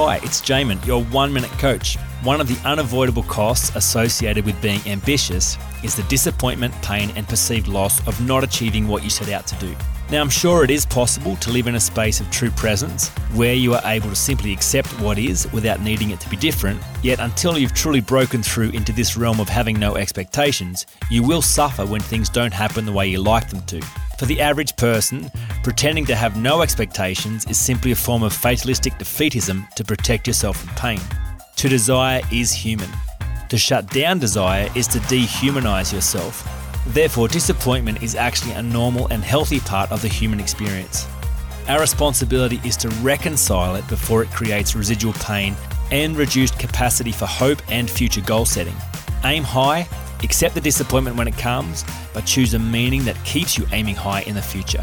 Hi, it's Jaemin, your one minute coach. One of the unavoidable costs associated with being ambitious is the disappointment, pain, and perceived loss of not achieving what you set out to do. Now, I'm sure it is possible to live in a space of true presence where you are able to simply accept what is without needing it to be different. Yet, until you've truly broken through into this realm of having no expectations, you will suffer when things don't happen the way you like them to. For the average person, pretending to have no expectations is simply a form of fatalistic defeatism to protect yourself from pain. To desire is human. To shut down desire is to dehumanize yourself. Therefore, disappointment is actually a normal and healthy part of the human experience. Our responsibility is to reconcile it before it creates residual pain and reduced capacity for hope and future goal setting. Aim high, accept the disappointment when it comes, but choose a meaning that keeps you aiming high in the future.